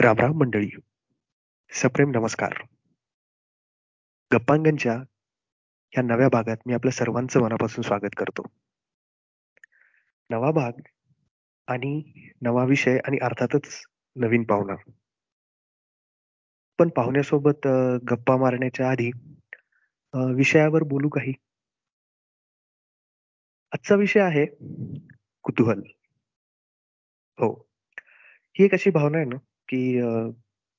राम राम मंडळी. सप्रेम नमस्कार. गप्पांगणच्या या नव्या भागात मी आपल्या सर्वांचं मनापासून स्वागत करतो. नवा भाग आणि नवा विषय आणि अर्थातच नवीन पाहुणा. पण पाहुण्यासोबत गप्पा मारण्याच्या आधी विषयावर बोलू काही? आजचा विषय आहे कुतूहल. हो. ही एक अशी भावना आहे ना की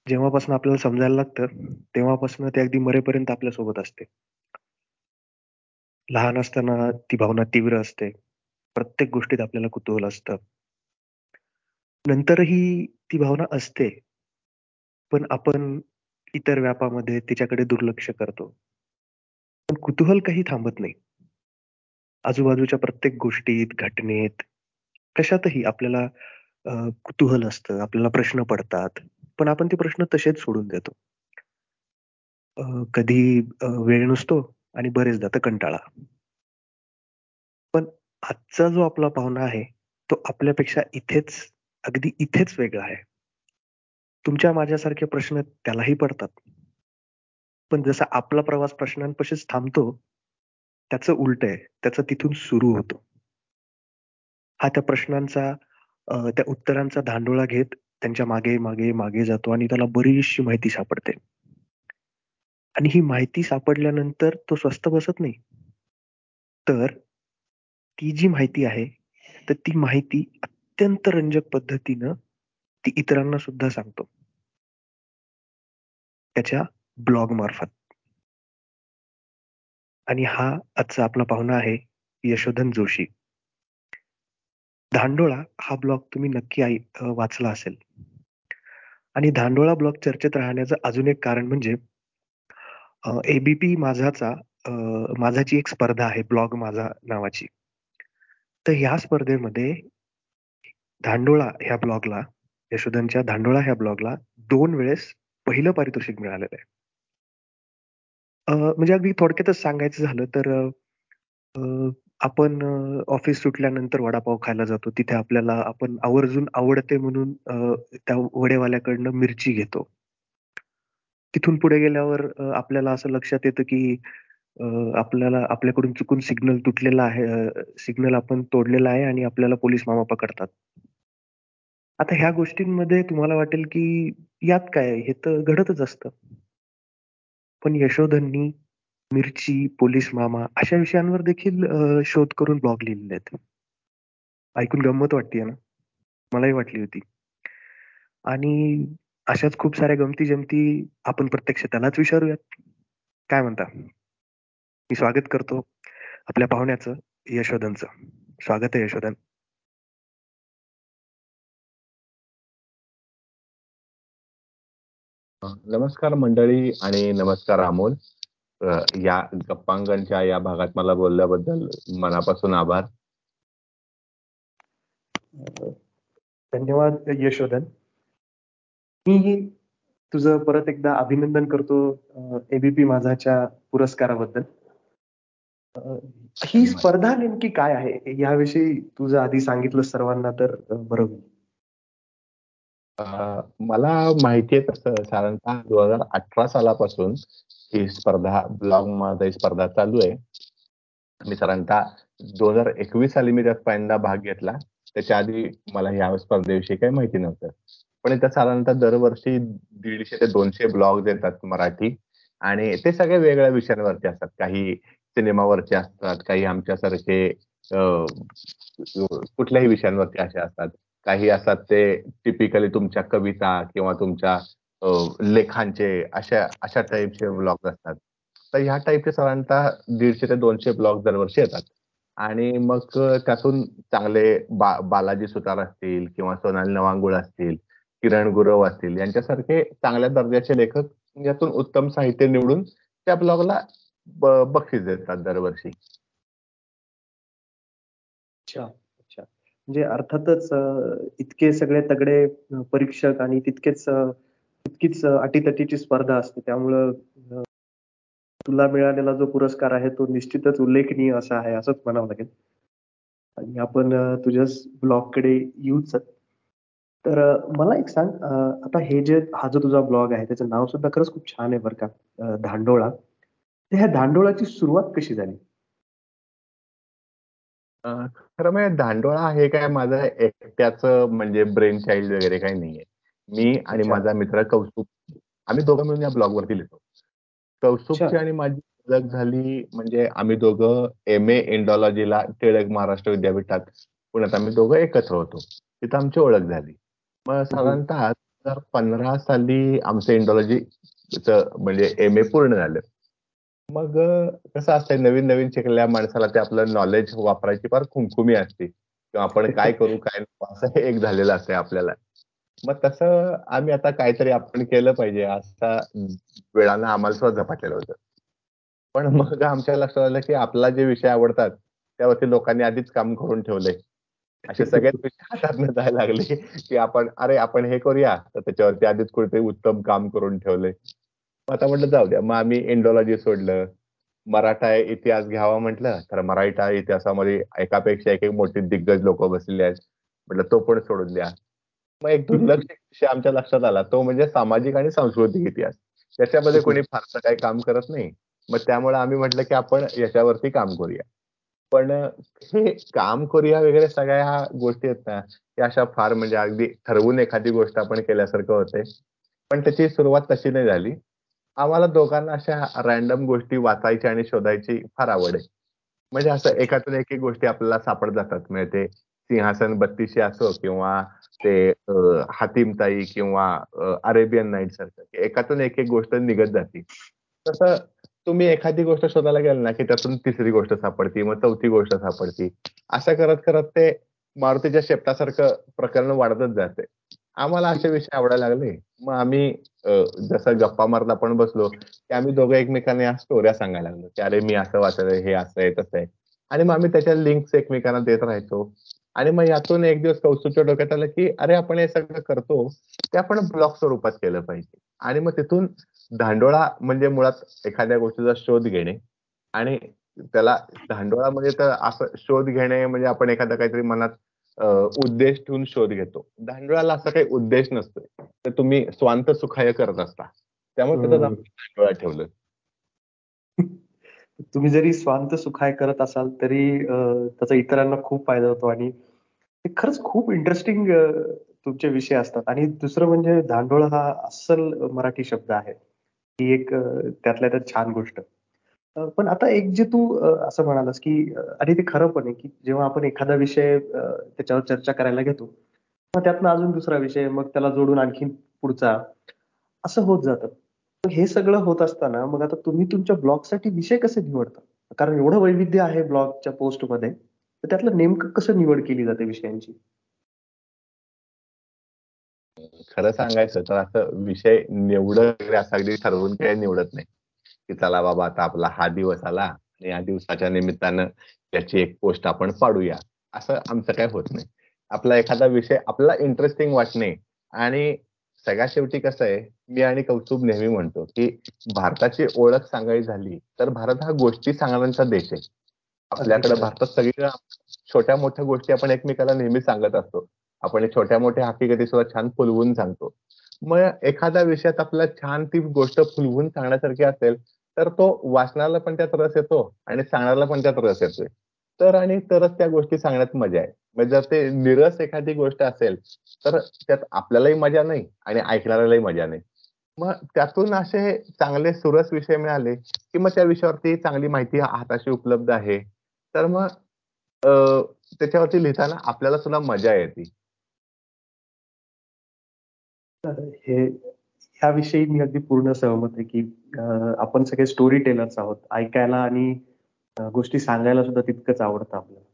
जेव्हापासून आपल्याला समजायला लागतं तेव्हापासून ते अगदी मरेपर्यंत आपल्यासोबत असते. लहान असताना ती भावना तीव्र असते. प्रत्येक गोष्टीत आपल्याला कुतूहल असतं. नंतरही ती भावना असते पण आपण इतर व्यापामध्ये तिच्याकडे दुर्लक्ष करतो. पण कुतूहल काही थांबत नाही. आजूबाजूच्या प्रत्येक गोष्टीत घटनेत कशातही आपल्याला कुतूहल असतं आपल्याला प्रश्न पडतात. पण आपण ते प्रश्न तसेच सोडून देतो. कधी वेळ नसतो आणि बरेचदा तर कंटाळा. पण आजचा जो आपला पाहुणा आहे तो आपल्यापेक्षा इथेच अगदी इथेच वेगळा आहे. तुमच्या माझ्यासारखे प्रश्न त्यालाही पडतात. पण जसा आपला प्रवास प्रश्नांपाशीच थांबतो त्याचं उलट आहे त्याचं तिथून सुरू होतो. हा त्या प्रश्नांचा त्या उत्तरांचा धांडोळा घेत त्यांच्या मागे मागे मागे जातो आणि त्याला बरीचशी माहिती सापडते. आणि ही माहिती सापडल्यानंतर तो स्वस्त बसत नाही. तर ती जी माहिती आहे तर ती माहिती अत्यंत रंजक पद्धतीनं ती इतरांना सुद्धा सांगतो. त्याच्या ब्लॉग मार्फत. आणि हा आजचा आपला पाहुणा आहे यशोधन जोशी. धांडोळा हा ब्लॉग तुम्ही नक्की आई वाचला असेल. आणि धांडोळा ब्लॉग चर्चेत राहण्याचं अजून एक कारण म्हणजे एबीपी माझाचा माझाची एक स्पर्धा आहे ब्लॉग माझा नावाची. तर ह्या स्पर्धेमध्ये धांडोळा ह्या ब्लॉगला यशोधनच्या धांडोळा ह्या ब्लॉगला दोन वेळेस पहिलं पारितोषिक मिळालेलं आहे. म्हणजे अगदी थोडक्यातच सांगायचं झालं तर आपण ऑफिस सुटल्यानंतर वडापाव खायला जातो. तिथे आपल्याला आपण आवर्जून आवडते म्हणून त्या वडेवाल्याकडनं मिरची घेतो. तिथून पुढे गेल्यावर आपल्याला असं लक्षात येतं की आपल्याला आपल्याकडून चुकून सिग्नल तुटलेला आहे सिग्नल आपण तोडलेला आहे आणि आपल्याला पोलीस मामा पकडतात. आता ह्या गोष्टींमध्ये तुम्हाला वाटेल की यात काय हे तर घडतच असतं. पण यशोधननी मिरची पोलीस मामा अशा विषयांवर देखील शोध करून ब्लॉग लिहिलेले आहेत. ऐकून गंमत वाटते ना? मलाही वाटली होती. आणि अशाच खूप साऱ्या गमती जमती आपण प्रत्यक्ष त्यालाच विचारूयात. काय म्हणता? मी स्वागत करतो आपल्या पाहुण्याचं यशोधनचं. स्वागत आहे यशोधन. नमस्कार मंडळी आणि नमस्कार अमोल. या गप्पांगणच्या या भागात मला बोलल्याबद्दल मनापासून आभार. धन्यवाद यशोधन. मी तुझं परत एकदा अभिनंदन करतो एबीपी माझाच्या पुरस्काराबद्दल. ही स्पर्धा नेमकी काय आहे याविषयी तुझं आधी सांगितलं सर्वांना तर बरोबर मला माहिती आहे तसं साधारणतः दोन हजार अठरा सालापासून ही स्पर्धा ब्लॉगमध्ये स्पर्धा चालू आहे. मी साधारणतः दोन हजार एकवीस साली मी त्यात पहिल्यांदा भाग घेतला. त्याच्या आधी मला या स्पर्धेविषयी काही माहिती नव्हतं. पण त्या साधारणतः दरवर्षी दीडशे ते दोनशे ब्लॉग देतात मराठी. आणि ते सगळे वेगळ्या विषयांवरती असतात. काही सिनेमावरचे असतात काही आमच्यासारखे कुठल्याही विषयांवरती असे असतात. काही असतात ते टिपिकली तुमच्या कविता किंवा तुमच्या लेखांचे अशा अशा टाईपचे ब्लॉग असतात. तर ह्या टाईपचे साधारणतः दीडशे ते दोनशे ब्लॉग दरवर्षी येतात. आणि मग त्यातून चांगले बा बालाजी सुतार असतील किंवा सोनाली नवांगुळ असतील किरण गुरव असतील यांच्यासारखे चांगल्या दर्जाचे लेखक यातून उत्तम साहित्य निवडून त्या ब्लॉगला बक्षीस देतात दरवर्षी. अच्छा अच्छा. म्हणजे अर्थातच इतके सगळे तगडे परीक्षक आणि तितकेच तितकीच अटीतटीची स्पर्धा असते त्यामुळं तुला मिळालेला जो पुरस्कार आहे तो निश्चितच उल्लेखनीय असा आहे असंच म्हणावं लागेल आणि आपण तुझ्या ब्लॉगकडे येऊच तर मला एक सांग आता हे जे हा जो तुझा ब्लॉग आहे त्याचं नाव सुद्धा खरंच खूप छान आहे बरं का धांडोळा. तर ह्या धांडोळाची सुरुवात कशी झाली? खरं म्हणजे धांडोळा हे काय माझं त्याच म्हणजे ब्रेन चाइल्ड वगैरे काही नाहीये. मी आणि माझा मित्र कौस्तुभ आम्ही दोघं मिळून या ब्लॉगवरती लिहितो. कौस्तुभची आणि माझी ओळख झाली म्हणजे आम्ही दोघं एम-ए इंडॉलॉजीला टिळक महाराष्ट्र विद्यापीठात पुण्यात आम्ही दोघं एकत्र होतो. तिथं आमची ओळख झाली. मग साधारणतः पंधरा साली आमचं इंडॉलॉजीचं म्हणजे एम-ए पूर्ण झालं. मग कसं असतंय नवीन-नवीन शिकलेल्या माणसाला ते आपलं नॉलेज वापरायची फार खुमखुमी असते किंवा आपण काय करू, काय नको असं एक झालेलं असतंय आपल्याला. मग तसं आम्ही आता काहीतरी आपण केलं पाहिजे असा वेळानं आम्हाला सुद्धा झपाटलेलं होतं. पण मग आमच्या लक्षात आलं, की आपला जे विषय आवडतात त्यावरती लोकांनी आधीच काम करून ठेवलंय. असे सगळेच विषय हातातनं जायला लागले, की आपण अरे आपण हे करूया, तर त्याच्यावरती आधीच कुठेतरी उत्तम काम करून ठेवलंय. आता म्हटलं जाऊ द्या. मग आम्ही इंडॉलॉजी सोडलं. मराठा इतिहास घ्यावा म्हटलं, तर मराठा इतिहासामध्ये एकापेक्षा एक मोठी दिग्गज लोक बसलेली आहेत. म्हटलं तो पण सोडून द्या. मग एक दुर्लक्षित विषय आमच्या लक्षात आला तो म्हणजे सामाजिक आणि सांस्कृतिक इतिहास. त्याच्यामध्ये कोणी फारसं काही काम करत नाही. मग त्यामुळे आम्ही म्हटलं, की आपण याच्यावरती काम करूया. पण हे काम करूया वगैरे सगळ्या ह्या गोष्टी आहेत ना, त्या अशा फार म्हणजे अगदी ठरवून एखादी गोष्ट आपण केल्यासारखं होते पण त्याची सुरुवात तशी नाही झाली. आम्हाला दोघांना अशा रॅन्डम गोष्टी वाचायची आणि शोधायची फार आवड आहे. म्हणजे असं एकातून एक गोष्टी आपल्याला सापडत जातात. म्हणजे ते सिंहासन बत्तीसशे असो किंवा ते हातीमताई किंवा अरेबियन नाईट सारखं एकातून एक एक गोष्ट निघत जाते. तसं तुम्ही एखादी गोष्ट शोधायला गेला ना, की त्यातून तिसरी गोष्ट सापडती, मग चौथी गोष्ट सापडती. असं करत करत ते मारुतीच्या शेपटासारखं प्रकरण वाढतच जाते. आम्हाला असे विषय आवडायला लागले. मग आम्ही जसं गप्पा मारत आपण बसलो, की आम्ही दोघं एकमेकांना या स्टोऱ्या सांगायला लागलो, की "अरे मी असं वाचलंय, हे असं आहे, तसं आहे." आणि मग आम्ही त्याच्या लिंक्स एकमेकांना देत राहायचो. आणि मग यातून एक दिवस कौस्तुभच्या डोक्यात आलं, की "अरे आपण हे सगळं करतो, ते आपण ब्लॉग स्वरूपात केलं पाहिजे." आणि मग तिथून धांडोळा म्हणजे मुळात एखाद्या गोष्टीचा शोध घेणे आणि त्याला धांडोळा म्हणजे तर असं शोध घेणे म्हणजे आपण एखादा काहीतरी मनात उद्देश ठेवून शोध घेतो. धांडोळाला असा काही उद्देश नसतोय. तर तुम्ही स्वांत सुखाय करत असता. त्यामुळे त्याचं धांडोळा ठेवलं. तुम्ही जरी स्वांत सुखाय करत असाल तरी त्याचा इतरांना खूप फायदा होतो आणि ते खरंच खूप इंटरेस्टिंग तुमचे विषय असतात आणि दुसरं म्हणजे धांडोळ हा अस्सल मराठी शब्द आहे. ही एक त्यातल्या त्यात छान गोष्ट. पण आता एक जे तू असं म्हणालास, की आणि ते खरं पण आहे, की जेव्हा आपण एखादा विषय त्याच्यावर चर्चा करायला घेतो, मग त्यातनं अजून दुसरा विषय, मग त्याला जोडून आणखीन पुढचा, असं होत जातं. हे सगळं होत असताना मग आता तुम्ही तुमच्या ब्लॉगसाठी विषय कसे निवडता? कारण एवढं वैविध्य आहे ब्लॉगच्या पोस्टमध्ये, तर त्यातलं नेमकं कसं निवड केली जाते विषयांची? खरं सांगायचं तर असं विषय निवडत असं अगदी ठरवून काही निवडत नाही. की चला बाबा आता आपला हा दिवस आला आणि या दिवसाच्या निमित्तानं त्याची एक पोस्ट आपण पाडूया. असं आमचं काय होत नाही. आपला एखादा विषय आपला इंटरेस्टिंग वाटणे आणि सगळ्यात शेवटी कसं आहे, मी आणि कौस्तुभ नेहमी म्हणतो, की भारताची ओळख सांगायची झाली, तर भारत हा गोष्टी सांगण्याचा देश आहे. आपल्याकडे भारतात सगळीकडे छोट्या-मोठ्या गोष्टी आपण एकमेकाला नेहमी सांगत असतो. आपण छोट्या-मोठ्या हकीकती सुद्धा छान फुलवून सांगतो. मग एखाद्या विषयात आपल्याला छान ती गोष्ट फुलवून सांगण्यासारखी असेल, तर तो वाचनाला पण त्यात रस येतो आणि सांगण्याला पण त्यात रस येतोय. तर आणि तरच त्या गोष्टी सांगण्यात मजा आहे. म्हणजे जर ते निरस एखादी गोष्ट असेल, तर त्यात आपल्यालाही मजा नाही आणि ऐकणाऱ्यालाही मजा नाही. मग त्यातून असे चांगले सुरस विषय मिळाले, की मग त्या विषयावरती चांगली माहिती हाताशी उपलब्ध आहे. तर मग त्याच्यावरती लिहिताना आपल्याला सुद्धा मजा येते. हे ह्याविषयी मी अगदी पूर्ण सहमत आहे, की आपण सगळे स्टोरी टेलर्स आहोत. ऐकायला आणि गोष्टी सांगायला सुद्धा तितकंच आवडतं आपल्याला.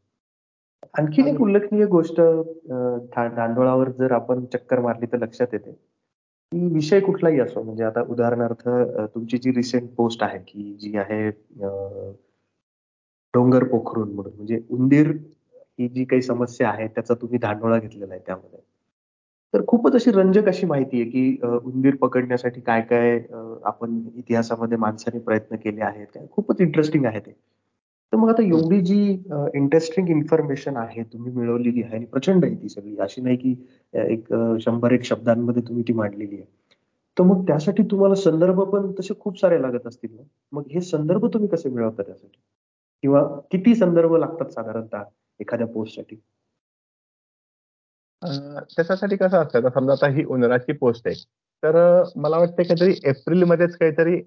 आणखीन एक उल्लेखनीय गोष्ट दांडोळावर जर आपण चक्कर मारली तर लक्षात येते, की विषय कुठलाही असो म्हणजे आता उदाहरणार्थ तुमची जी रिसेंट पोस्ट आहे, की जी आहे डोंगर पोखरून म्हणून म्हणजे उंदीर ही जी काही समस्या आहे त्याचा तुम्ही धांडोळा घेतलेला आहे त्यामध्ये. तर खूपच अशी रंजक अशी माहिती आहे, की उंदीर पकडण्यासाठी काय-काय आपण इतिहासामध्ये माणसाने प्रयत्न केले आहेत. खूपच इंटरेस्टिंग आहे ते. तर मग आता एवढी जी इंटरेस्टिंग इन्फॉर्मेशन आहे तुम्ही मिळवलेली आहे आणि प्रचंड आहे ती सगळी. अशी नाही की एक शंभर एक शब्दांमध्ये तुम्ही ती मांडलेली आहे. तर मग त्यासाठी तुम्हाला संदर्भ पण तसे खूप सारे लागत असतील ना? मग हे संदर्भ तुम्ही कसे मिळवता त्यासाठी? किंवा किती संदर्भ लागतात साधारणतः एखाद्या पोस्टसाठी त्याच्यासाठी कसं असतं समजा आता ही उन्हाळ्याची पोस्ट आहे. तर मला वाटतं काहीतरी एप्रिलमध्येच काहीतरी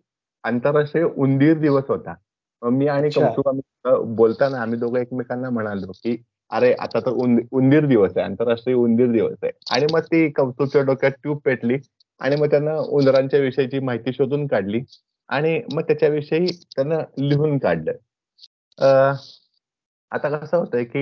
आंतरराष्ट्रीय उंदीर दिवस होता. मी आणि कौतुक आम्ही बोलताना आम्ही दोघं एकमेकांना म्हणालो की अरे आता तर उंदीर दिवस आहे आंतरराष्ट्रीय उंदीर दिवस आहे. आणि मग ती कौतुकच्या डोक्यात ट्यूब पेटली आणि मग त्यांना उंदरांच्या विषयीची माहिती शोधून काढली आणि मग त्याच्याविषयी त्यांना लिहून काढलं. आता कसं होतंय की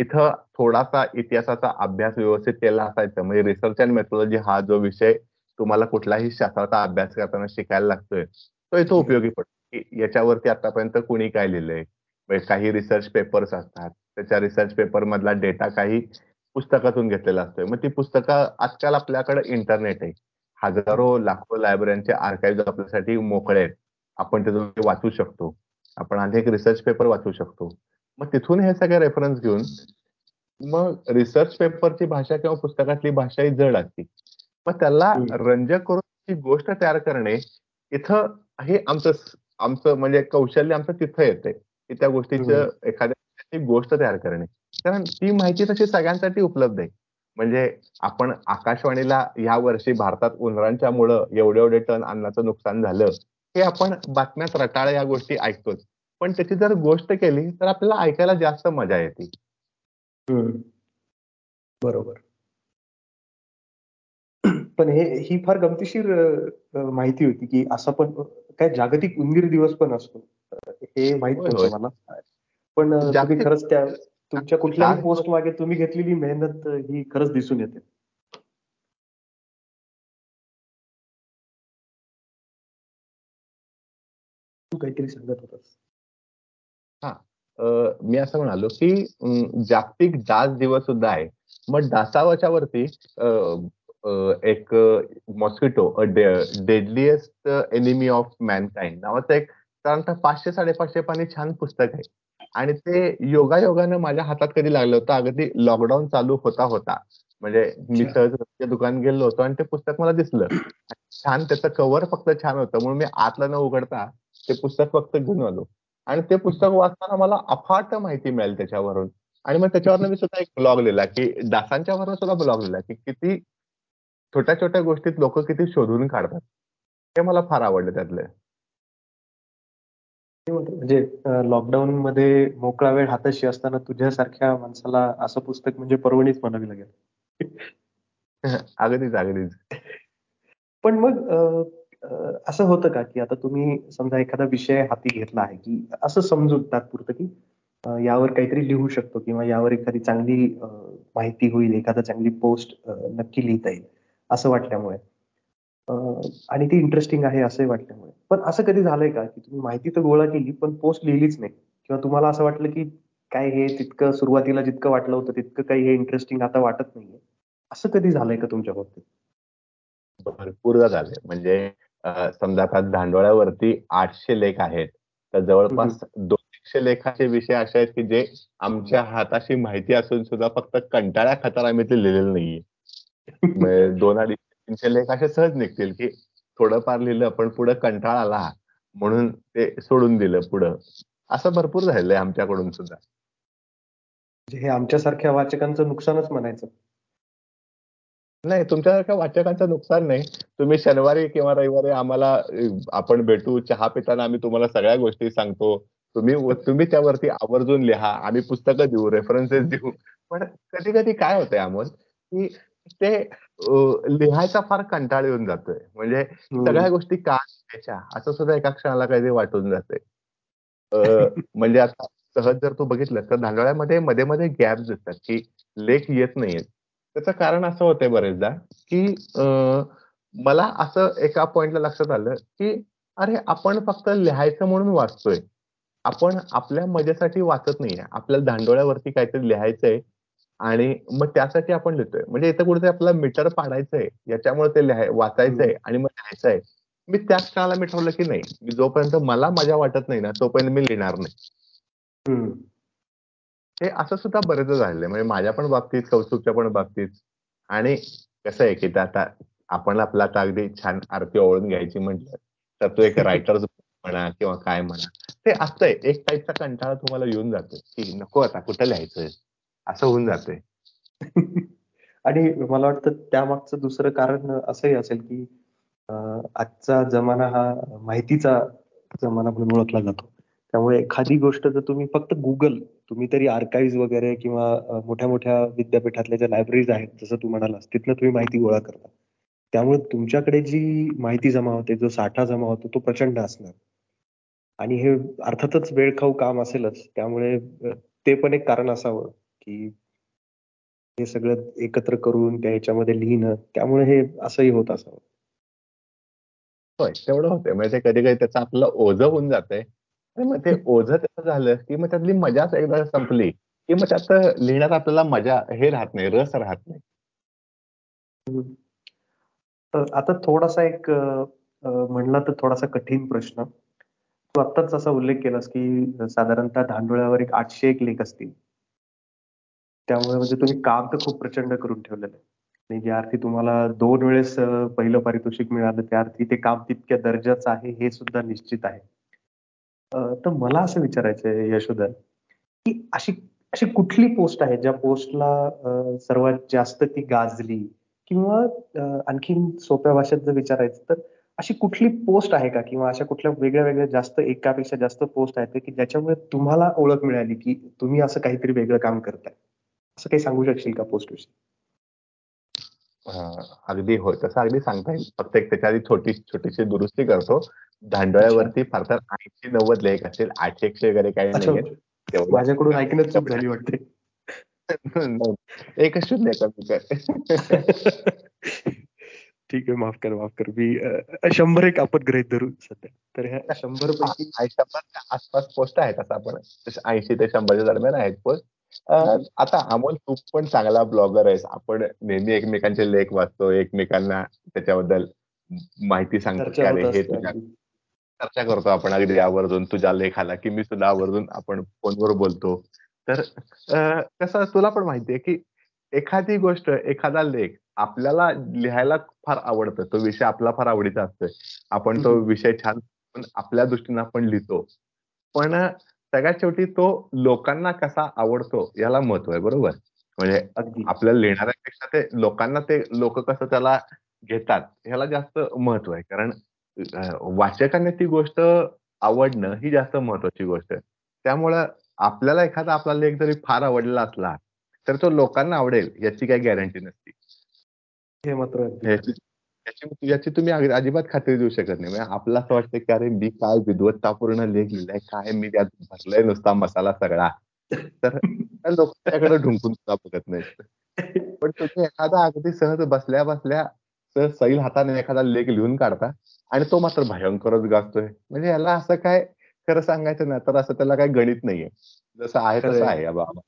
इथं थोडासा इतिहासाचा अभ्यास व्यवस्थित केला असायचा. म्हणजे रिसर्च अँड मेथोलॉजी हा जो विषय तुम्हाला कुठल्याही शास्त्राचा अभ्यास करताना शिकायला लागतोय तो इथं उपयोगी पडतो. याच्यावरती आतापर्यंत कुणी काय लिहिलंय? म्हणजे काही रिसर्च पेपर्स असतात. त्याच्या रिसर्च पेपर मधला डेटा काही पुस्तकातून घेतलेला असतोय. मग ती पुस्तकं आजकाल आपल्याकडे इंटरनेट आहे. हजारो लाखो लायब्ररीचे आर्काईव्ह आपल्यासाठी मोकळे आहेत. आपण त्याचं वाचू शकतो. आपण अनेक रिसर्च पेपर वाचू शकतो. मग तिथून हे सगळे रेफरन्स घेऊन मग रिसर्च पेपरची भाषा किंवा पुस्तकातली भाषा ही जड असते. मग त्याला रंजक करून ती गोष्ट तयार करणे इथं हे आमचं आमचं म्हणजे कौशल्य आमचं तिथं येते की त्या गोष्टीचं एखाद्या गोष्ट तयार करणे. कारण ती माहिती तशी सगळ्यांसाठी उपलब्ध आहे. म्हणजे आपण आकाशवाणीला या वर्षी भारतात उन्हाळ्यांच्या मुळे एवढे एवढे टन अन्नाचं नुकसान झालं हे आपण बातम्यात रटाळ या गोष्टी ऐकतोच. पण त्याची जर गोष्ट केली तर आपल्याला ऐकायला जास्त मजा येते. बरोबर. पण हे ही फार गमतीशीर माहिती होती की असं पण काय जागतिक उंदीर दिवस पण असतो. हे माहीत नव्हतं मला. पण तुम्ही खरंच त्या तुमच्या कुठल्याही पोस्ट मागे तुम्ही घेतलेली मेहनत ही खरंच दिसून येते. तू काहीतरी सांगत होतास. हा. मी असं म्हणालो की जागतिक डास दिवस सुद्धा आहे. मग डासावच्या वरती एक mosquito deadliest enemy of mankind नावाचं एक साधारणतः पाचशे साडेपाचशे पाणी छान पुस्तक आहे. आणि ते योगा योगानं माझ्या हातात कधी लागलं होतं अगदी लॉकडाऊन चालू होता होता. म्हणजे मी सहज दुकान गेलो होतो आणि ते पुस्तक मला दिसलं. छान त्याचं कव्हर फक्त छान होतं. म्हणून मी आतलं न उघडता ते पुस्तक फक्त घेऊन आलो. आणि ते पुस्तक वाचताना मला अफाट माहिती मिळेल त्याच्यावरून. आणि मग त्याच्यावरनं मी सुद्धा एक ब्लॉग लिहिला की डासांच्या वरून सुद्धा ब्लॉग लिहिला की किती छोट्या छोट्या गोष्टीत लोक किती शोधून काढतात. हे मला फार आवडलं त्यातलं. म्हणजे लॉकडाऊन मध्ये मोकळा वेळ हाताशी असताना तुझ्यासारख्या माणसाला असं पुस्तक म्हणजे परवणीच म्हणावी लागेल. अगदीच अगदीच. पण मग असं होतं का की आता तुम्ही समजा एखादा विषय हाती घेतला आहे की असं समजून तात्पुरतं की यावर काहीतरी लिहू शकतो किंवा यावर एखादी चांगली माहिती होईल एखादा चांगली पोस्ट नक्की लिहिता येईल. असं वाटल्यामुळे. आणि ती इंटरेस्टिंग आहे असंही वाटल्यामुळे. पण असं कधी झालंय का की तुम्ही माहिती तर गोळा केली पण पोस्ट लिहिलीच नाही? किंवा तुम्हाला असं वाटलं की काय हे तितकं सुरुवातीला जितकं वाटलं होतं तितकं काही हे इंटरेस्टिंग आता वाटत नाहीये? असं कधी झालंय का तुमच्या बाबतीत? भरपूरदा झाले म्हणजे समजा आता धांडोळ्यावरती आठशे लेख आहेत. तर जवळपास दोनशे लेखाचे विषय असे आहेत की जे आमच्या हाताशी माहिती असून सुद्धा फक्त कंटाळ्या खातर आम्ही ते लिहिलेलं नाहीये. दोन अडीच तीनशे लेख असे सहज निघतील की थोडंफार लिहिलं पण पुढे कंटाळा आला म्हणून ते सोडून दिलं पुढं. असं भरपूर झालंय आमच्याकडून सुद्धा. म्हणजे हे आमच्यासारख्या वाचकांचं नुकसानच म्हणायचं. नाही तुमच्यासारख्या वाचकांचं नुकसान नाही. तुम्ही शनिवारी किंवा रविवारी आम्हाला आपण भेटू चहा पिताना आम्ही तुम्हाला सगळ्या गोष्टी सांगतो. तुम्ही तुम्ही त्यावरती आवर्जून लिहा. आम्ही पुस्तकं देऊ रेफरन्सेस देऊ. पण कधी कधी काय होतंय अमोल की ते लिहायचा फार कंटाळ येऊन जातोय. म्हणजे सगळ्या गोष्टी का लिहायच्या? असं सुद्धा एका क्षणाला काहीतरी वाटून जाते म्हणजे आता सहज जर तू बघितलं तर धांडोळ्यामध्ये मध्ये मध्ये गॅप दिसतात की लेख येत नाहीयेत. त्याचं कारण असं होतंय बरेचदा की मला असं एका पॉइंटला लक्षात आलं की अरे आपण फक्त लिहायचं म्हणून वाचतोय. आपण आपल्या मजेसाठी वाचत नाहीये. आपल्याला धांडोळ्यावरती काहीतरी लिहायचंय आणि मग त्यासाठी आपण लिहितोय. म्हणजे इथं कुठेतरी आपल्याला मीटर पाडायचंय. याच्यामुळे ते लिहाय वाचायचंय आणि मग लिहायचंय. मी त्याच क्षणाला मी ठरवलं की नाही जोपर्यंत मला मजा वाटत नाही ना तोपर्यंत मी लिहिणार नाही. हे असं सुद्धा बरेचदा झालेलं म्हणजे माझ्या पण बाबतीत, कौस्तुभच्या पण बाबतीत. आणि कसं आहे की आता आपण आपला आता अगदी छान आरती ओवाळून घ्यायची म्हटलं तर तो एक रायटर म्हणा किंवा काय म्हणा. ते असतंय. एक टाईपचा कंटाळा तुम्हाला येऊन जातो की नको आता कुठं लिहायचंय? असं होऊन जातंय. आणि मला वाटतं त्यामागचं दुसरं कारण असंही असेल की आजचा जमाना हा माहितीचा जमाना म्हणून ओळखला जातो. त्यामुळे एखादी गोष्ट जर तुम्ही फक्त गुगल तुम्ही तरी आर्काइव्ह वगैरे किंवा मोठ्या मोठ्या विद्यापीठातल्या ज्या लायब्ररीज आहेत जसं तू म्हणालास तिथनं तुम्ही माहिती गोळा करता. त्यामुळे तुमच्याकडे जी माहिती जमा होते जो साठा जमा होतो तो प्रचंड असणार. आणि हे अर्थातच वेळखाऊ काम असेलच त्यामुळे ते पण एक कारण असावं. की हे सगळं एकत्र करून त्या ह्याच्यामध्ये लिहिणं त्यामुळे हे असंही होत असावं. होय तेवढं होतंय. म्हणजे कधी कधी त्याचं आपलं ओझं होऊन आणि मग ते ओझं त्याचं झालं की मग त्यातली मजाच एकदा संपली की मग त्यात लिहिण्यात आपल्याला मजा हे राहत नाही रस राहत नाही. आता थोडासा एक म्हणला तर थोडासा कठीण प्रश्न. तू आत्ताच असा उल्लेख केलास की साधारणतः धांडोळ्यावर एक आठशे एक लेख असतील. त्यामुळे म्हणजे तुम्ही काम तर खूप प्रचंड करून ठेवलेलं आहे. आणि ज्या अर्थी तुम्हाला दोन वेळेस पहिलं पारितोषिक मिळालं त्या अर्थी ते काम तितक्या दर्जाचं आहे हे सुद्धा निश्चित आहे. तर मला असं विचारायचं आहे यशोधर की अशी अशी कुठली पोस्ट आहे ज्या पोस्टला सर्वात जास्त ती गाजली? किंवा आणखीन सोप्या भाषेत जर विचारायचं तर अशी कुठली पोस्ट आहे का? किंवा अशा कुठल्या वेगळ्या वेगळ्या जास्त एकापेक्षा जास्त पोस्ट आहेत की ज्याच्यामुळे तुम्हाला ओळख मिळाली की तुम्ही असं काहीतरी वेगळं काम करताय? असं काही सांगू शकशील का पोस्ट विषयी? अगदी होय. तसं अगदी सांगता येईल. फक्त एक त्याच्या आधी छोटी छोटीशी दुरुस्ती करतो. धांडोळ्यावरती फार तर ऐंशी नव्वद लेख असेल आठशे एकशे वगैरे काही नाही माझ्याकडून ऐकण्यात चूक झाली वाटते. एकच शून्य कमी कर. ठीक आहे. माफ कर माफ कर. मी शंभर एक आपण ग्रहित धरू सध्या. तर ह्या शंभर पैकी आसपास पोस्ट आहेत असं आपण. ऐंशी ते शंभरच्या दरम्यान आहेत पोस्ट आता अमोल तू पण चांगला ब्लॉगर आहेस. आपण नेहमी एकमेकांचे लेख वाचतो एकमेकांना त्याच्याबद्दल माहिती सांगतो अरे हे चर्चा करतो आपण अगदी आवर्जून तुझ्या लेख आला की मी सुद्धा आवर्जून आपण फोनवर बोलतो. तर कसं तुला पण माहितीये की एखादी गोष्ट एखादा लेख आपल्याला लिहायला फार आवडतं. तो विषय आपला फार आवडीचा असतोय. आपण तो विषय छान आपल्या दृष्टीने आपण लिहितो. पण सगळ्यात शेवटी तो लोकांना कसा आवडतो याला महत्त्व आहे बरोबर? म्हणजे आपल्याला लिहिणाऱ्यापेक्षा ते लोकांना ते लोक कसं त्याला घेतात ह्याला जास्त महत्त्व आहे. कारण वाचकांना ती गोष्ट आवडणं ही जास्त महत्वाची गोष्ट आहे. त्यामुळं आपल्याला एखादा आपला लेख जरी फार आवडलेला असला तर तो लोकांना आवडेल याची काही गॅरंटी नसते. हे मात्र याची याची तुम्ही अजिबात खात्री देऊ शकत नाही. म्हणजे आपलं असं वाटतं की अरे मी काय विद्वत्तापूर्ण लेख लिहिलाय काय मी त्यात भरलंय नुसता मसाला सगळा. तर लोक त्याकडे ढुंकून सुद्धा बघत नाहीत. पण तुम्ही एखादा अगदी सहज बसल्या बसल्या सहज सैल हाताने एखादा लेख लिहून काढता आणि तो मात्र भयंकरच गाजतोय. म्हणजे याला असं काय खरं सांगायचं ना तर असं त्याला काही गणित नाहीये. जसं आहे तसं आहे बाबा.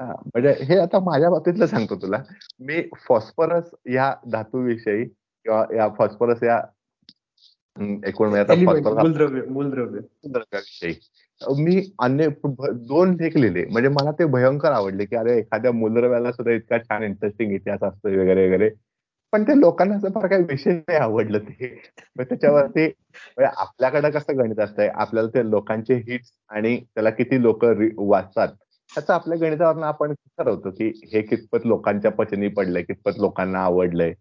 हा म्हणजे हे आता माझ्या बाबतीतलं सांगतो तुला. मी फॉस्फरस या धातूविषयी किंवा या फॉस्फरस या एकूण मूलद्रव्याविषयी. मी अन्य दोन लेख लिहिले म्हणजे मला ते भयंकर आवडले की अरे एखाद्या मूलद्रव्याला सुद्धा इतका छान इंटरेस्टिंग इतिहास असतो वगैरे वगैरे. पण ते लोकांना असं फार काही विषय नाही आवडलं ते. त्याच्यावरती म्हणजे आपल्याकडे कसं गणित असतंय? आपल्याला ते लोकांचे हिट्स आणि त्याला किती लोक वाचतात त्याचं आपल्या गणितावरनं आपण ठरवतो की हे कितपत लोकांच्या पचनी पडलंय कितपत लोकांना आवडलंय.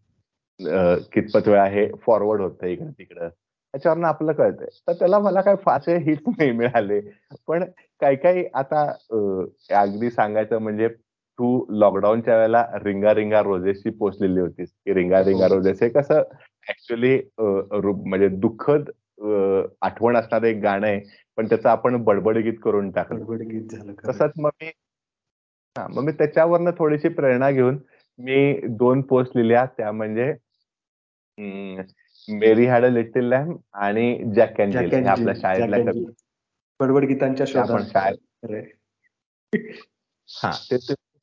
कितपत वेळा हे फॉरवर्ड होतंय इकडे तिकडं. त्याच्यावरनं आपलं कळतंय. तर त्याला मला काय फारसे हिट नाही मिळाले. पण काही काही आता अगदी सांगायचं म्हणजे तू लॉकडाऊनच्या वेळेला रिंगा रिंगा रोजेसची पोस्ट लिहिली होतीस. की रिंगा रिंगा रोजेस हे कसं ऍक्च्युली म्हणजे दुःखद आठवण असणारं एक गाणं आहे. पण त्याचं आपण बडबड गीत करून टाकलं. झालं तसंच मग मी हा मग मी त्याच्यावरनं थोडीशी प्रेरणा घेऊन मी दोन पोस्ट लिहिल्या. त्या म्हणजे Mary had a little lamb आणि जॅक अँड जिल आपल्या शाळेतल्या बडबड गीतांच्या शाळेत हा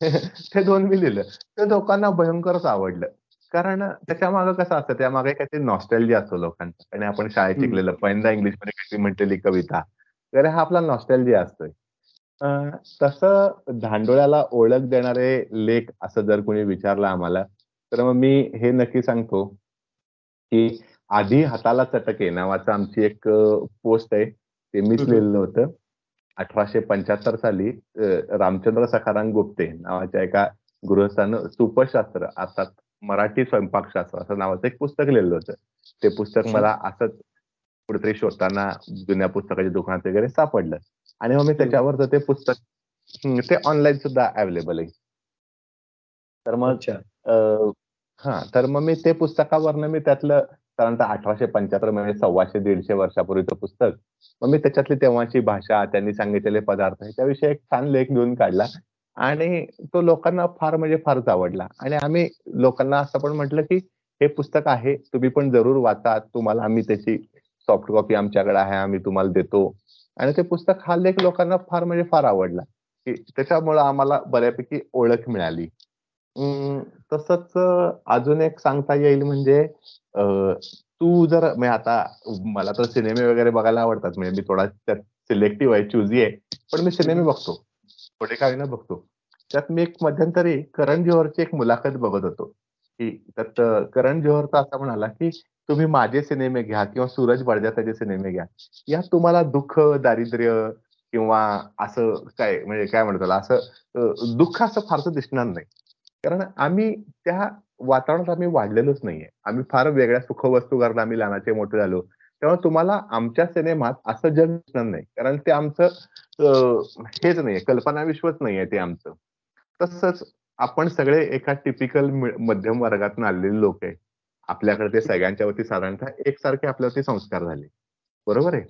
ते दोन मी लिहिलं. ते लोकांना भयंकरच आवडलं. कारण त्याच्यामागे कसं असतं त्या मागे काहीतरी नॉस्टॅल्जी असतो लोकांचा. आणि आपण शाळेत शिकलेलं पहिल्यांदा इंग्लिशमध्ये काहीतरी म्हटलेली कविता. तर हा आपला नॉस्टॅल्जी असतोय. तसं धांडोळ्याला ओळख देणारे लेख असं जर कोणी विचारलं आम्हाला तर मग मी हे नक्की सांगतो. की आधी हाताला चटके नावाचं आमची एक पोस्ट आहे. ते मीच लिहिलेलं होतं. अठराशे पंच्याहत्तर साली रामचंद्र सखाराम गुप्ते नावाच्या एका गृहस्थानं सुपशास्त्र अर्थात मराठी स्वयंपाकशास्त्र असं नावाचं एक पुस्तक लिहिलं होतं. ते पुस्तक मला असंच कुठेतरी शोधताना जुन्या पुस्तकाच्या दुकानात वगैरे सापडलं. आणि मग मी त्याच्यावर ते पुस्तक ते ऑनलाईन सुद्धा अवेलेबल आहे. तर मग हा तर मग मी ते पुस्तकावरनं मी त्यातलं साधारणतः अठराशे पंच्याहत्तर म्हणजे सव्वाशे दीडशे वर्षापूर्वीचं पुस्तक मग मी त्याच्यातली तेव्हाची भाषा त्यांनी सांगितलेले पदार्थ त्याविषयी एक छान लेख लिहून काढला. आणि तो लोकांना फार म्हणजे फारच आवडला. आणि आम्ही लोकांना असं पण म्हटलं की हे पुस्तक आहे तुम्ही पण जरूर वाचा तुम्हाला आम्ही त्याची सॉफ्ट कॉपी आमच्याकडे आहे आम्ही तुम्हाला देतो. आणि ते पुस्तक हा लेख लोकांना फार म्हणजे फार आवडला. की त्याच्यामुळं आम्हाला बऱ्यापैकी ओळख मिळाली. तसंच अजून एक सांगता येईल म्हणजे तू जर म्हणजे आता मला तर सिनेमे वगैरे बघायला आवडतात. म्हणजे मी थोडा त्यात सिलेक्टिव्ह आहे चुझी आहे पण मी सिनेमे बघतो. थोडे काही ना बघतो. त्यात मी एक मध्यंतरी करण जोहरची एक मुलाखत बघत होतो. की त्यात करण जोहरचा असा म्हणाला की तुम्ही माझे सिनेमे घ्या किंवा सूरज बडजाताचे सिनेमे घ्या. यात तुम्हाला दुःख दारिद्र्य किंवा असं काय म्हणजे काय म्हणतो असं दुःख असं फारसं दिसणार नाही. कारण आम्ही त्या वातावरणात आम्ही वाढलेलोच नाहीये. आम्ही फार वेगळ्या सुखवस्तू करता आम्ही लहानाचे मोठे झालो. तेव्हा तुम्हाला आमच्या सिनेमात असं जग दिसणार नाही. कारण ते आमचं हेच नाहीये. कल्पनाविश्वच नाहीये ते आमचं. तसंच आपण सगळे एका टिपिकल मध्यम वर्गातून आलेले लोक आहे. आपल्याकडे ते सगळ्यांच्या वरती साधारणतः एकसारखे आपल्यावरती संस्कार झाले. बरोबर आहे?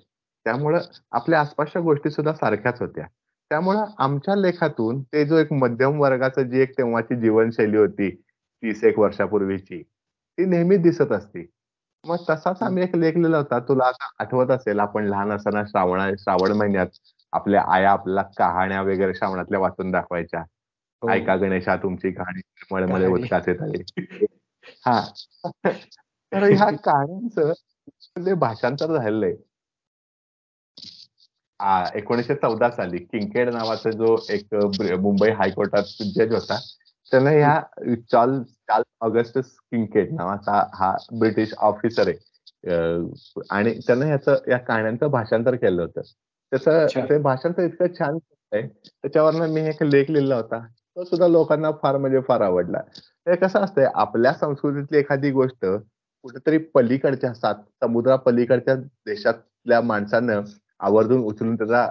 त्यामुळं आपल्या आसपासच्या गोष्टी सुद्धा सारख्याच होत्या. त्यामुळं आमच्या लेखातून ते जो एक मध्यम वर्गाचं जी एक तेव्हाची जीवनशैली होती तीस एक वर्षापूर्वीची ती नेहमी दिसत असते. मग तसाच आम्ही एक लेख लिहिला होता तुला आठवत असेल आपण लहान असताना श्रावण श्रावण महिन्यात आपल्या आया आपल्याला कहाण्या वगैरे श्रावणातल्या वाचून दाखवायच्या. हो. ऐका गणेशा तुमची कहाणी मळमळे उत्साचे तळे हा. तर ह्या कहाण्यांचं भाषांतर झालेलं आहे. एकोणीशे चौदा साली किंकेड नावाचा जो एक मुंबई हायकोर्टात जज होता त्यानं ह्या चार्ल्स चार्ल्स ऑगस्टस किंकेड नावाचा हा ब्रिटिश ऑफिसर आहे. आणि त्यानं ह्याचं या कहाण्यांचं भाषांतर केलं होतं. त्याचं ते भाषांतर इतकं छान आहे. त्याच्यावरनं मी एक लेख लिहिला होता. तो सुद्धा लोकांना फार म्हणजे फार आवडला. हे कसं असतंय आपल्या संस्कृतीतली एखादी गोष्ट कुठेतरी पलीकडच्या सात समुद्रा पलीकडच्या देशातल्या माणसानं आवर्जून उचलून त्याचा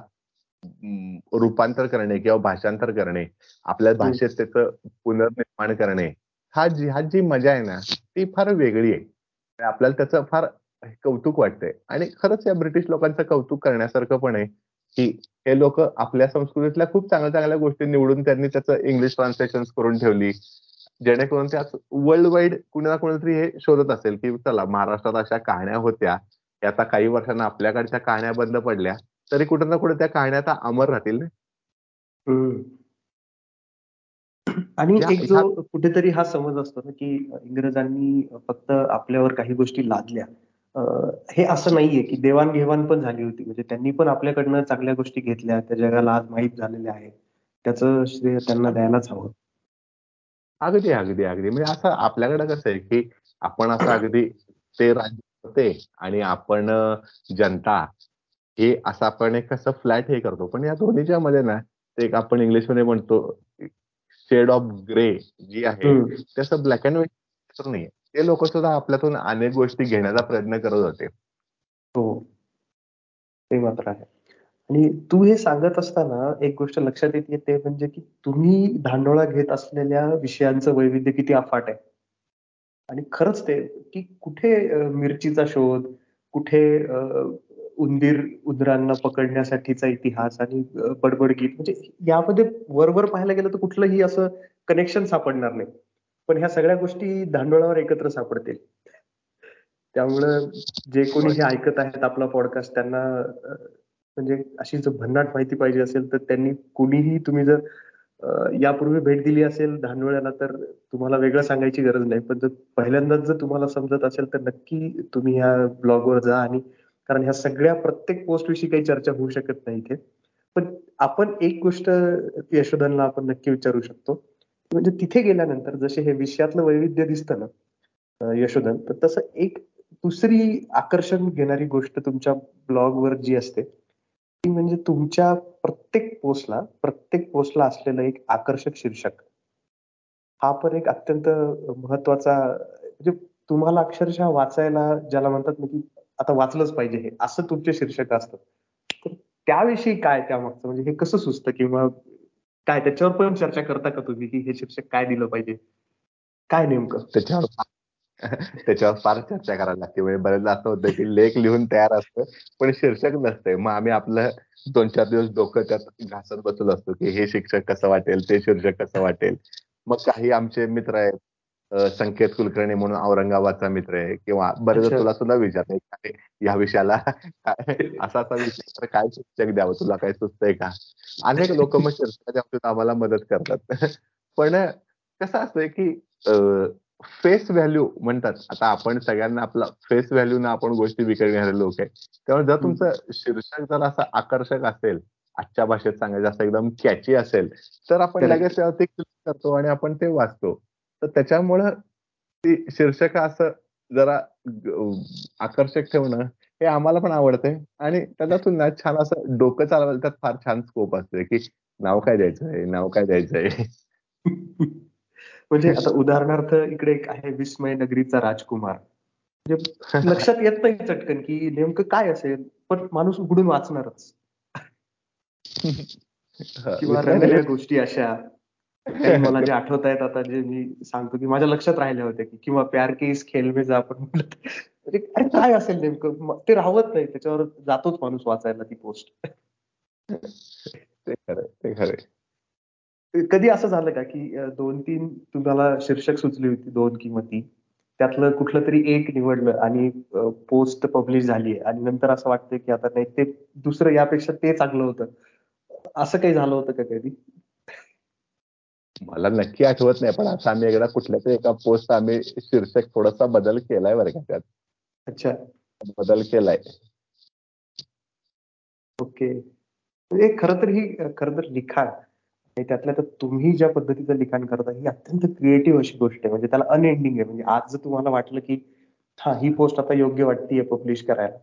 रूपांतर करणे किंवा भाषांतर करणे आपल्या भाषेत त्याचं पुनर्निर्माण करणे हा जी हा जी मजा आहे ना ती फार वेगळी आहे. आपल्याला त्याचं फार कौतुक वाटतंय. आणि खरंच या ब्रिटिश लोकांचं कौतुक करण्यासारखं पण आहे की हे लोक आपल्या संस्कृतीतल्या खूप चांगल्या चांगल्या गोष्टी निवडून त्यांनी त्याचं इंग्लिश ट्रान्सलेशन करून ठेवली जेणेकरून त्या वर्ल्ड वाईड कुणा कुणीतरी हे शोधत असेल की चला महाराष्ट्रात अशा कहाण्या होत्या आता काही वर्षांना आपल्याकडच्या कहाण्या बंद पडल्या तरी कुठे ना कुठे त्या कहाण्या आता अमर राहतील ना. आणि एक जो कुठेतरी हा समज असतो ना की इंग्रजांनी फक्त आपल्यावर काही गोष्टी लादल्या. हे असं नाहीये की देवाणघेवाण पण झाली होती. म्हणजे त्यांनी पण आपल्याकडनं चांगल्या गोष्टी घेतल्या त्या जगाला आज माहीत झालेल्या आहेत. त्याचं श्रेय त्यांना द्यायलाच हवं. अगदी अगदी अगदी. म्हणजे असं आपल्याकडे कसं आहे की आपण असं अगदी ते राज्य होते आणि आपण जनता हे असं आपण एक कसं फ्लॅट हे करतो. पण या दोन्हीच्या मध्ये ना एक आपण इंग्लिशमध्ये म्हणतो शेड ऑफ ग्रे जी आहे तसं ब्लॅक अँड व्हाईट नाही ते लोक सुद्धा आपल्यातून अनेक गोष्टी घेण्याचा प्रयत्न करत होते. हो. ते मात्र आहे. आणि तू हे सांगत असताना एक गोष्ट लक्षात येते ते म्हणजे की तुम्ही धांडोळा घेत असलेल्या विषयांचं वैविध्य किती अफाट आहे. आणि खरंच ते की कुठे मिरचीचा शोध कुठे उंदीर उंदरांना पकडण्यासाठीचा इतिहास आणि बडबड गीत म्हणजे यामध्ये वरवर पाहायला गेलं तर कुठलंही असं कनेक्शन सापडणार नाही. पण ह्या सगळ्या गोष्टी दांडोळावर एकत्र सापडतील. त्यामुळं जे कोणी हे ऐकत आहेत आपला पॉडकास्ट त्यांना म्हणजे अशी जर भन्नाट माहिती पाहिजे असेल तर त्यांनी कुणीही तुम्ही जर यापूर्वी भेट दिली असेल धानवळ्याला तर तुम्हाला वेगळं सांगायची गरज नाही. पण जर पहिल्यांदाच जर तुम्हाला समजत असेल तर नक्की तुम्ही ह्या ब्लॉगवर जा आणि कारण ह्या सगळ्या प्रत्येक पोस्ट विषयी काही चर्चा होऊ शकत नाही इथे. पण आपण एक गोष्ट यशोधनला आपण नक्की विचारू शकतो. म्हणजे तिथे गेल्यानंतर जसे हे विषयातलं वैविध्य दिसतं ना यशोधन तर तसं एक दुसरी आकर्षण घेणारी गोष्ट तुमच्या ब्लॉगवर जी असते ती म्हणजे तुमच्या प्रत्येक पोस्टला प्रत्येक पोस्टला असलेलं एक आकर्षक शीर्षक. हा पण एक अत्यंत महत्त्वाचा म्हणजे तुम्हाला अक्षरशः वाचायला ज्याला म्हणतात ना की आता वाचलंच पाहिजे हे असं तुमचे शीर्षक असतात तर त्याविषयी काय त्यामागचं? म्हणजे हे कसं सुचतं किंवा काय त्याच्यावर पण चर्चा करता का तुम्ही की हे शीर्षक काय दिलं पाहिजे? काय नेमकं? त्याच्यावर त्याच्यावर फार चर्चा करायला लागते. म्हणजे बरेचदा असं होतं की लेख लिहून तयार असतं पण शीर्षक नसतंय. मग आम्ही आपलं दोन चार दिवस डोकं त्यात घासत बसलो असतो की हे शिक्षक कसं वाटेल ते शीर्षक कसं वाटेल. मग काही आमचे मित्र आहेत संकेत कुलकर्णी म्हणून औरंगाबादचा मित्र आहे किंवा बरेच तुला सुद्धा विचारते या विषयाला असा असा विषय काय शिक्षक द्यावं तुला काय सुचतंय का? अनेक लोक मग शीर्षकाच्या आम्हाला मदत करतात. पण कसं असतंय की फेस व्हॅल्यू म्हणतात. आता आपण सगळ्यांना आपला फेस व्हॅल्यू ना आपण गोष्टी विकत लोक आहे त्यामुळे जर तुमचं शीर्षक जर असं आकर्षक असेल आजच्या भाषेत सांगायचं असं एकदम कॅची असेल तर आपण लगेच ते क्लिक करतो आणि आपण ते वाचतो. तर त्याच्यामुळं ती शीर्षक असं जरा आकर्षक ठेवणं हे आम्हाला पण आवडते. आणि त्याच्यातून ना छान असं डोकं चालवायला त्यात फार छान स्कोप असते की नाव काय द्यायचंय नाव काय द्यायचंय. म्हणजे आता उदाहरणार्थ इकडे एक आहे विस्मय नगरीचा राजकुमार. म्हणजे लक्षात येत नाही चटकन की नेमकं काय असेल पण माणूस उघडून वाचणारच. किंवा गोष्टी अशा. मला जे आठवत आहेत आता जे मी सांगतो की माझ्या लक्षात राहिल्या होत्या की किंवा प्यार के इस खेल में जा आपण अरे काय असेल नेमकं? ते राहत नाही त्याच्यावर जातोच माणूस वाचायला ती पोस्ट ते खरं ते खरं कधी असं झालं का की दोन तीन तुम्हाला शीर्षक सुचली होती दोन किंवा तीन? त्यातलं कुठलं तरी एक निवडलं आणि पोस्ट पब्लिश झाली आणि नंतर असं वाटतं की आता नाही ते दुसरं यापेक्षा ते चांगलं होतं. असं काही झालं होतं का कधी? मला नक्की आठवत नाही पण आता आम्ही एकदा कुठल्या तरी एका पोस्ट आम्ही शीर्षक थोडासा बदल केलाय बरं का त्यात. अच्छा. बदल केलाय. ओके. म्हणजे खरं तर ही खरं तर लिखाण आणि त्यातल्या तर तुम्ही ज्या पद्धतीचं लिखाण करता ही अत्यंत क्रिएटिव्ह अशी गोष्ट आहे. म्हणजे त्याला अनएंडिंग आहे. म्हणजे आज जर तुम्हाला वाटलं की हा ही पोस्ट आता योग्य वाटतीये पब्लिश करायला.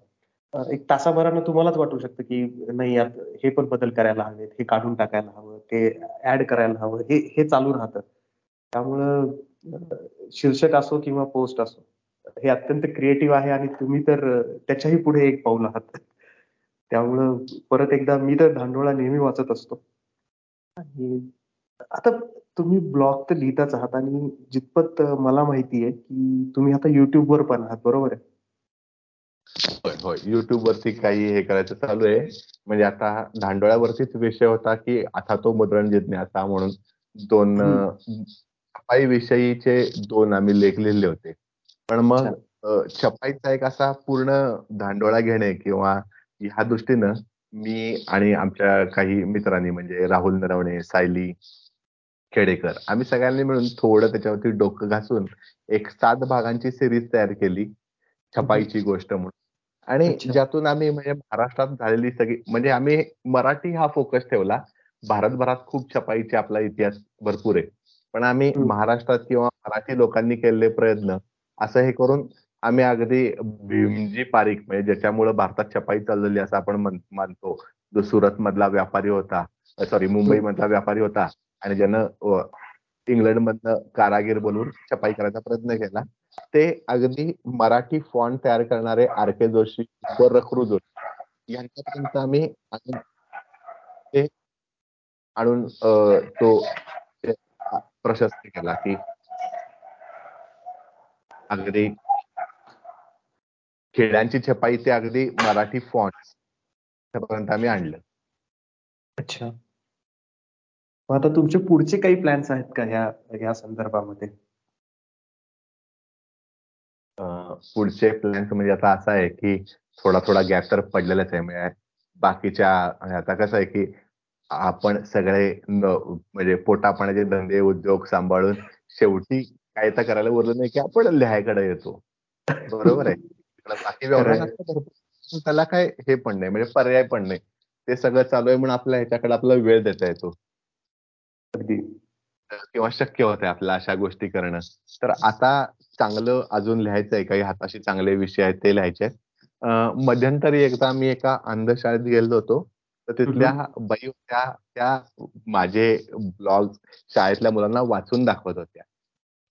एक तासाभरानं तुम्हालाच वाटू शकतं की नाही यात हे पण बदल करायला हवेत. हे काढून टाकायला हवं. ते ऍड करायला हवं. हे हे चालू राहतं. त्यामुळं शीर्षक असो किंवा पोस्ट असो हे अत्यंत क्रिएटिव्ह आहे आणि तुम्ही तर त्याच्याही पुढे एक पाऊल आहात. त्यामुळं परत एकदा मी तर धांडोळा नेहमी वाचत असतो. आणि आता तुम्ही ब्लॉग तर लिहिताच आहात आणि जितपत मला माहिती आहे की तुम्ही आता युट्यूबवर पण आहात बरोबर आहे? होय होय. युट्यूब वरती काही हे करायचं चालू आहे. म्हणजे आता धांडोळ्यावरतीच विषय होता की आता तो मुद्रण जिज्ञासा म्हणून दोन छपाई विषयीचे दोन आम्ही लेख लिहिले होते. पण मग छपाईचा एक असा पूर्ण धांडोळा घेणे किंवा ह्या दृष्टीनं मी आणि आमच्या काही मित्रांनी म्हणजे राहुल नरवणे सायली खेडेकर आम्ही सगळ्यांनी मिळून थोडं त्याच्यावरती डोकं घासून एक सात भागांची सिरीज तयार केली. छपाईची गोष्ट म्हणून. आणि ज्यातून आम्ही म्हणजे महाराष्ट्रात झालेली सगळी म्हणजे आम्ही मराठी हा फोकस ठेवला. भारतभरात खूप छपाईचे आपला इतिहास भरपूर आहे. पण आम्ही महाराष्ट्रात किंवा मराठी लोकांनी केलेले प्रयत्न असं हे करून आम्ही अगदी भीमजी पारीख म्हणजे ज्याच्यामुळे भारतात छपाई चाललेली असं आपण मानतो. जो सुरत मधला व्यापारी होता सॉरी मुंबई मधला व्यापारी होता आणि ज्यानं इंग्लंड मधनं कारागीर बोलून छपाई करायचा प्रयत्न केला ते अगदी मराठी फॉन्ट तयार करणारे आर के जोशी व रखरू जोशी यांच्यापर्यंत आम्ही ते आणून तो प्रशस्त केला की अगदी खेड्यांची छपाई ते अगदी मराठी फॉन्ट पर्यंत आम्ही आणलं. अच्छा. मग आता तुमचे पुढचे काही प्लॅन्स आहेत का ह्या या संदर्भामध्ये? पुढचे प्लॅन्स म्हणजे आता असं आहे की थोडा थोडा गॅप तर पडलेलाच आहे. म्हणजे बाकीच्या आता कसं आहे की आपण सगळे म्हणजे पोटापाण्याचे धंदे उद्योग सांभाळून शेवटी काय तर करायला उरलं नाही की आपण लिहायकडे येतो. बरोबर आहे. त्याला काय हे पण नाही म्हणजे पर्याय पण नाही. ते सगळं चालू आहे म्हणून आपल्या ह्याच्याकडे आपला वेळ देता येतो. अगदी. किंवा शक्य होते आपल्याला अशा गोष्टी करणं. तर आता चांगलं अजून लिहायचं आहे काही हाताशी चांगले विषय आहेत ते लिहायचे आहेत. मध्यंतरी एकदा मी एका अंधशाळेत गेलो होतो. तर तिथल्या बाई होत्या त्या माझे ब्लॉग शाळेतल्या मुलांना वाचून दाखवत होत्या.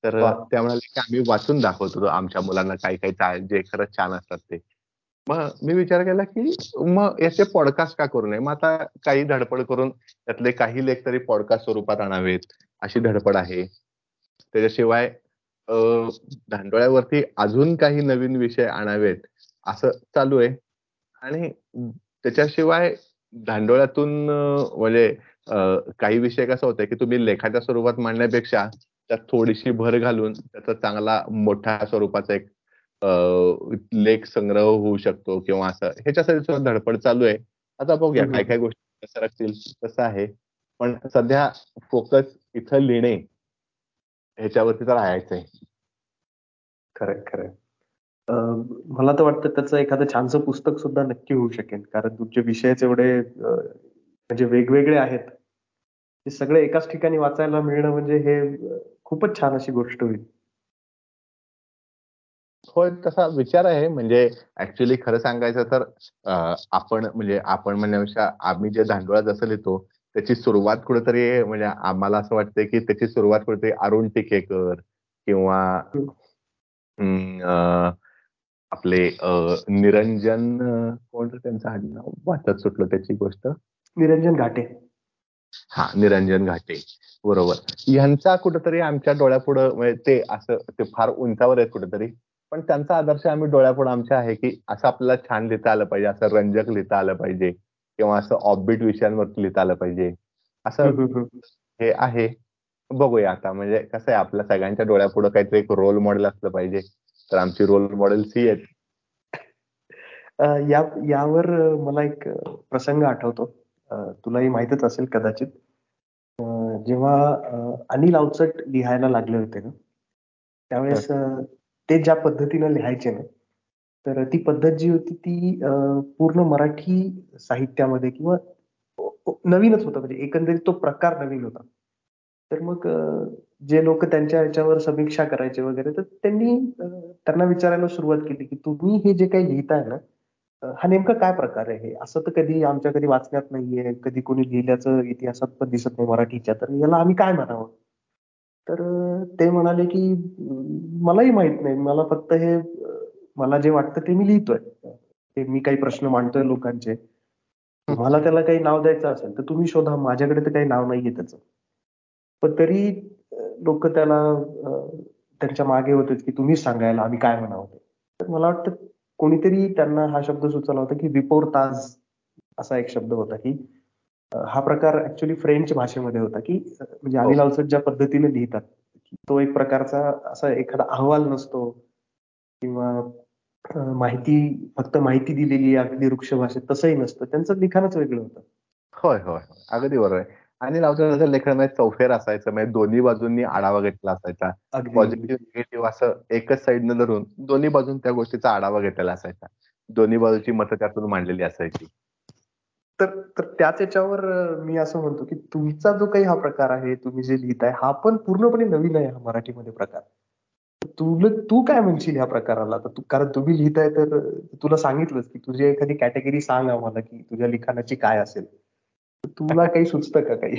तर त्या म्हणाले की आम्ही वाचून दाखवतो आमच्या मुलांना काही काही जे खरंच छान असतात ते. मग मी विचार केला की मग याचे पॉडकास्ट का करू नये? मग आता काही धडपड करून त्यातले काही लेख तरी पॉडकास्ट स्वरूपात आणावेत अशी धडपड आहे. त्याच्याशिवाय धांडोळ्यावरती अजून काही नवीन विषय आणावेत असं चालू आहे. आणि त्याच्याशिवाय धांडोळ्यातून म्हणजे काही विषय कसा होता की तुम्ही लेखाच्या स्वरूपात मांडण्यापेक्षा त्यात थोडीशी भर घालून त्याचा चांगला मोठ्या स्वरूपाचा एक लेख संग्रह होऊ शकतो किंवा असं. ह्याच्यासाठी सुद्धा धडपड चालू आहे. आता बघूया काय काय गोष्टी कसं राहतील कसं आहे. पण सध्या फोकस इथं लिहिणे ह्याच्यावरती तर राहायचंय खरंय खरंय मला तर वाटतं त्याचं एखादं छानसं पुस्तक सुद्धा नक्की होऊ शकेल. कारण तुमचे विषयच एवढे म्हणजे वेगवेगळे आहेत. ते सगळे एकाच ठिकाणी वाचायला मिळणं म्हणजे हे खूपच छान अशी गोष्ट होईल. होय तसा विचार आहे. म्हणजे ऍक्च्युली खरं सांगायचं तर आपण म्हणजे आपण म्हणण्यापेक्षा आम्ही जे धांडोळा जसं लिहितो त्याची सुरुवात कुठेतरी म्हणजे आम्हाला असं वाटतंय की त्याची सुरुवात कुठेतरी अरुण टिकेकर किंवा आपले निरंजन कोण त्यांचं आडनाव वाटत सुटलं त्याची गोष्ट? निरंजन घाटे. हा निरंजन घाटे. बरोबर. ह्यांचा कुठेतरी आमच्या डोळ्यापुढं म्हणजे ते असं ते फार उंचावर आहेत कुठेतरी. पण त्यांचा आदर्श आम्ही डोळ्यापुढे आमच्या आहे की असं आपल्याला छान लिहिता आलं पाहिजे असं रंजक लिहिता आलं पाहिजे किंवा असं ऑफबीट विषयांवरती लिहिता आलं पाहिजे. असं हे आहे. बघूया आता म्हणजे कसं आहे आपल्या सगळ्यांच्या डोळ्यापुढे काहीतरी एक रोल मॉडेल असलं पाहिजे. तर आमची रोल मॉडेल सी आहेत. यावर मला एक प्रसंग आठवतो. तुलाही माहितच असेल कदाचित. जेव्हा अनिल अवचट लिहायला लागले होते ना त्यावेळेस ते ज्या पद्धतीनं लिहायचे ना तर ती पद्धत जी होती ती पूर्ण मराठी साहित्यामध्ये किंवा नवीनच होता. म्हणजे एकंदरीत तो प्रकार नवीन होता. तर मग जे लोक त्यांच्या याच्यावर समीक्षा करायचे वगैरे तर त्यांनी त्यांना विचारायला सुरुवात केली की तुम्ही हे जे काही लिहिताय ना हा नेमका काय प्रकार आहे? असं तर कधी आमच्या कधी वाचण्यात नाहीये. कधी कोणी लिहिल्याचं इतिहासात पण दिसत नाही मराठीच्या. तर याला आम्ही काय म्हणावं? तर ते म्हणाले की मलाही माहीत नाही. मला फक्त हे मला जे वाटतं ते मी लिहितोय. ते मी काही प्रश्न मांडतोय लोकांचे. तुम्हाला त्याला काही नाव द्यायचं असेल तर तुम्ही शोधा. माझ्याकडे तर काही नाव नाहीये त्याचं. पण तरी लोक त्याला त्यांच्या मागे होते की तुम्हीच सांगायला आम्ही काय म्हणावं तर मला वाटतं कोणीतरी त्यांना हा शब्द सुचवला होता की विपोर ताज असा एक शब्द होता की हा प्रकार ऍक्च्युली फ्रेंच भाषेमध्ये होता की म्हणजे अनिल अवसट ज्या पद्धतीने लिहितात तो एक प्रकारचा असा एखादा अहवाल नसतो किंवा माहिती फक्त माहिती दिलेली अगदी वृक्ष भाषेत तसंही नसतं. त्यांचं लिखाणच वेगळं होतं. होय होय. अगदी बरोबर आहे. आणि लावचं लेखनामध्ये चौफेर असायचं म्हणजे दोन्ही बाजूंनी आढावा घेतला असायचा. पॉझिटिव्ह निगेटिव्ह असं एकच साईडनं धरून दोन्ही बाजून त्या गोष्टीचा आढावा घेतलेला असायचा. दोन्ही बाजूची मतं त्यातून मांडलेली असायची. तर तर त्याच याच्यावर मी असं म्हणतो की तुमचा जो काही हा प्रकार आहे तुम्ही जे लिहिताय हा पण पूर्णपणे नवीन आहे हा मराठीमध्ये प्रकार. तुला तू काय म्हणशील ह्या प्रकाराला? तू कारण तुम्ही लिहिताय तर तुला सांगितलंच की तुझी एखादी कॅटेगरी सांग आम्हाला की तुझ्या लिखाणाची काय असेल. तुला काही सुचतं का काही?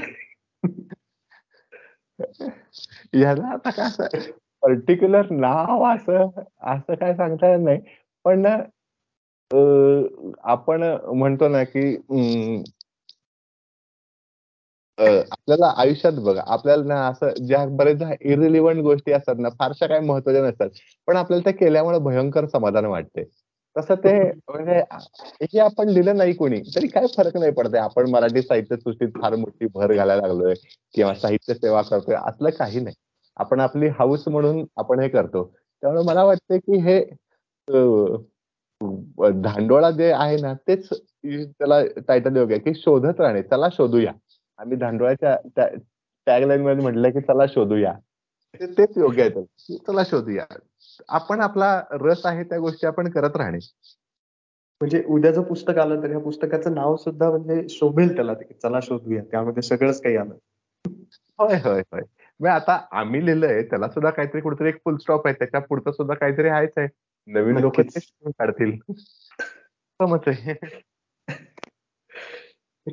याला आता काय असं पर्टिक्युलर नाव असं असं काय सांगता येत नाही. पण आपण म्हणतो ना की आपल्याला आयुष्यात बघा आपल्याला ना असं ज्या बरेचदा इरिलिव्हंट गोष्टी असतात ना फारशा काही महत्त्वाच्या नसतात. पण आपल्याला त्या केल्यामुळे भयंकर समाधान वाटते. तसं ते म्हणजे हे आपण लिहिलं नाही कोणी तरी काय फरक नाही पडतंय. आपण मराठी साहित्य सृष्टीत फार मोठी भर घालायला लागलोय किंवा साहित्य सेवा करतोय असलं काही नाही. आपण आपली हाऊस म्हणून आपण हे करतो. त्यामुळे मला वाटतं की हे धांडोळा जे आहे ना तेच त्याला टायटल योग्य की शोधत राहणे चला शोधूया. आम्ही धांडोळाच्या टॅगलाईन मध्ये म्हटलं की चला शोधूया. तेच योग्य आहे चला शोधूया. आपण आपला रस आहे त्या गोष्टी आपण करत राहणे. म्हणजे उद्याचं पुस्तक आलं तर ह्या पुस्तकाचं नाव सुद्धा म्हणजे शोभेल त्याला. चला शोधूया. त्यामध्ये सगळंच काही आलं. होय होय होय. मग आता आम्ही लिहिलंय त्याला सुद्धा काहीतरी कुठेतरी एक फुल स्टॉप आहे. त्याच्या पुढचं सुद्धा काहीतरी आहेच आहे. नवीन लोक काढतील. आहे.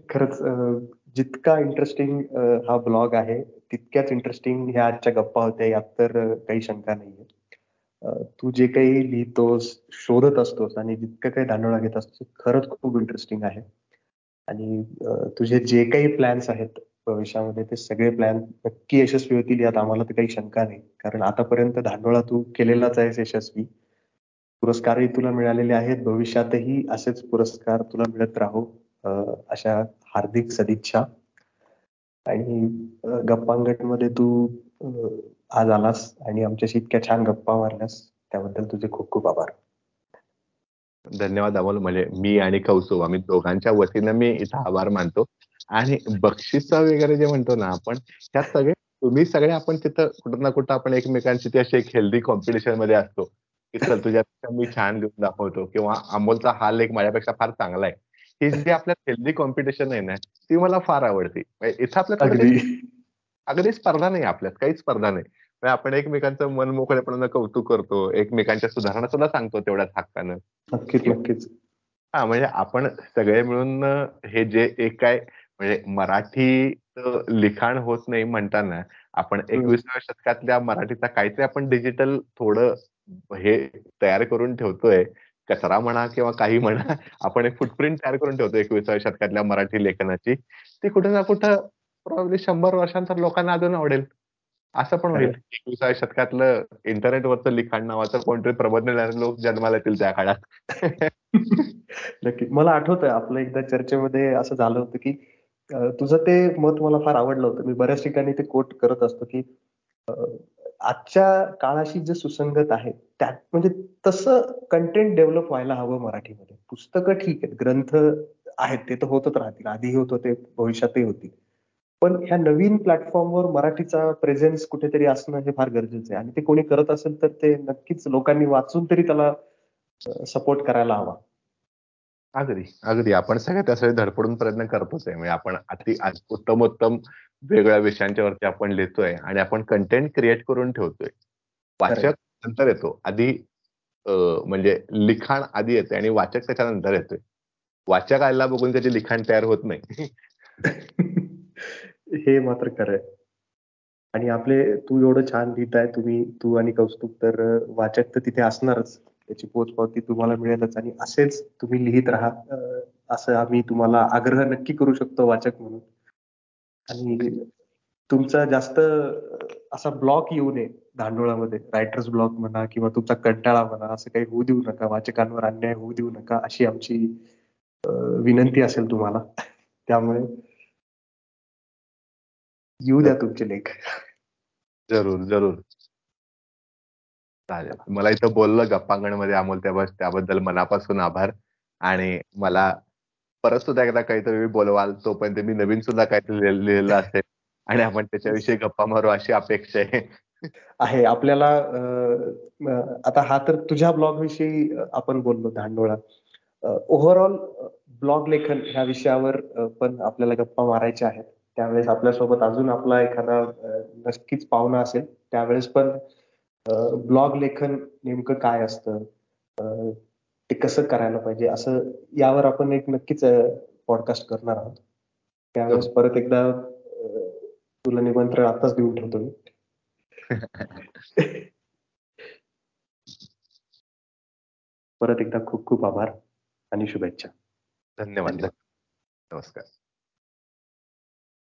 खरंच जितका इंटरेस्टिंग हा ब्लॉग आहे तितक्याच इंटरेस्टिंग ह्या आजच्या गप्पा होत्या. यात तर काही शंका नाहीये. तू जे काही लिहितोस शोधत असतोस आणि जितकं काही दांडोळा घेत असतोस खरंच खूप इंटरेस्टिंग आहे. आणि तुझे जे काही प्लॅन्स आहेत भविष्यामध्ये ते सगळे प्लॅन नक्की यशस्वी होतील यात आम्हाला तर काही शंका नाही. कारण आतापर्यंत धांडोळा तू केलेलाच आहेस यशस्वी. पुरस्कारही तुला मिळालेले आहेत. भविष्यातही असेच पुरस्कार तुला मिळत राहो अशा हार्दिक सदिच्छा. आणि मध्ये तू आज आलास आणि आमच्याशी इतक्या छान गप्पा मारल्यास त्याबद्दल तुझे खूप खूप आभार. धन्यवाद अमोल. म्हणजे मी आणि कौसुभ आम्ही दोघांच्या वतीनं मी इथं आभार मानतो. आणि बक्षीस वगैरे जे म्हणतो ना आपण त्यात सगळे तुम्ही सगळे आपण तिथं कुठं ना कुठं आपण एकमेकांची ती अशी एक हेल्दी कॉम्पिटिशनमध्ये असतो. की चल तुझ्यापेक्षा मी छान लिहून दाखवतो किंवा अमोलचा हा लेख माझ्यापेक्षा फार चांगला आहे. ही जी आपल्या हेल्दी कॉम्पिटिशन आहे ना ती मला फार आवडते. म्हणजे इथं आपल्या अगदी स्पर्धा नाही आपल्यात काहीच स्पर्धा नाही. आपण एकमेकांचं मन मोकळेपणानं कौतुक करतो एकमेकांच्या सुधारणा सुद्धा सांगतो तेवढ्याच हक्कानं. नक्कीच नक्कीच. हा म्हणजे आपण सगळे मिळून हे जे एक काय म्हणजे मराठी लिखाण होत नाही म्हणताना आपण एकविसाव्या शतकातल्या मराठीचा काहीतरी आपण डिजिटल थोडं हे तयार करून ठेवतोय. कचरा म्हणा किंवा काही म्हणा आपण एक फुटप्रिंट तयार करून ठेवतो एकविसाव्या शतकातल्या मराठी लेखनाची. ती कुठे ना कुठं प्रॉब्ली शंभर वर्षांतर लोकांना अजून आवडेल. असं पण होईल. एकविसाव्या शतकातलं इंटरनेटवरचं लिखाण नावाचं कोणतरी प्रबंध लोक जन्माला येतील त्या काळात. नक्की. मला आठवतंय आपलं एकदा चर्चेमध्ये असं झालं होतं की तुझं ते मत मला फार आवडलं होतं. मी बऱ्याच ठिकाणी ते कोट करत असतो की आजच्या काळाशी जे सुसंगत आहे त्यात म्हणजे तसं कंटेंट डेव्हलप व्हायला हवं मराठीमध्ये. पुस्तकं ठीक आहेत. ग्रंथ आहेत ते तर होतच राहतील. आधीही होत होते भविष्यातही होतील. पण ह्या नवीन प्लॅटफॉर्मवर मराठीचा प्रेझेन्स कुठेतरी असणं हे फार गरजेचं आहे. आणि ते कोणी करत असेल तर ते नक्कीच लोकांनी वाचून तरी त्याला सपोर्ट करायला हवा. अगदी अगदी. आपण सगळे त्यासाठी धडपडून प्रयत्न करतोच आहे. म्हणजे आपण अति उत्तमोत्तम वेगळ्या विषयांच्या आपण लिहितोय आणि आपण कंटेंट क्रिएट करून ठेवतोय. वाचक नंतर येतो. आधी म्हणजे लिखाण आधी येते आणि वाचक त्याच्यानंतर येतोय. वाचक आयला बघून त्याचे लिखाण तयार होत नाही. हे मात्र खरंय आणि आपले तू एवढं छान लिहित आहे तुम्ही तू आणि कौस्तुभ तर वाचक तर तिथे असणारच. त्याची पोचपावती तुम्हाला मिळेलच आणि असेच तुम्ही लिहित राहा. असं आम्ही तुम्हाला आग्रह नक्की करू शकतो वाचक म्हणून. आणि तुमचा जास्त असा ब्लॉक येऊ नये धांडोळामध्ये. रायटर्स ब्लॉक म्हणा किंवा तुमचा कंटाळा म्हणा असं काही होऊ देऊ नका. वाचकांवर अन्याय होऊ देऊ नका अशी आमची विनंती असेल तुम्हाला. त्यामुळे येऊ द्या तुमचे लेख. जरूर जरूर. चालेल. मला इथं बोललं गप्पांगणमध्ये अमोल त्याबद्दल मनापासून आभार. आणि मला परत सुद्धा एकदा काहीतरी बोलवाल तोपर्यंत मी नवीन सुद्धा काहीतरी लिहिलं असेल. आणि आपण त्याच्याविषयी गप्पा मारू अशी अपेक्षा आहे. आहे. आपल्याला आता हा तर तुझ्या ब्लॉग विषयी आपण बोललो धांडोळा. ओव्हरऑल ब्लॉग लेखन ह्या विषयावर पण आपल्याला गप्पा मारायच्या आहेत. त्यावेळेस आपल्यासोबत अजून आपला एखादा नक्कीच पाहुणा असेल त्यावेळेस पण ब्लॉग लेखन नेमकं काय असतं? ते कसं करायला पाहिजे? असं यावर आपण एक नक्कीच पॉडकास्ट करणार आहोत. त्यावेळेस परत एकदा तुला निमंत्रण आताच देऊन ठेवतो मी. परत एकदा खूप खूप आभार आणि शुभेच्छा. धन्यवाद. नमस्कार.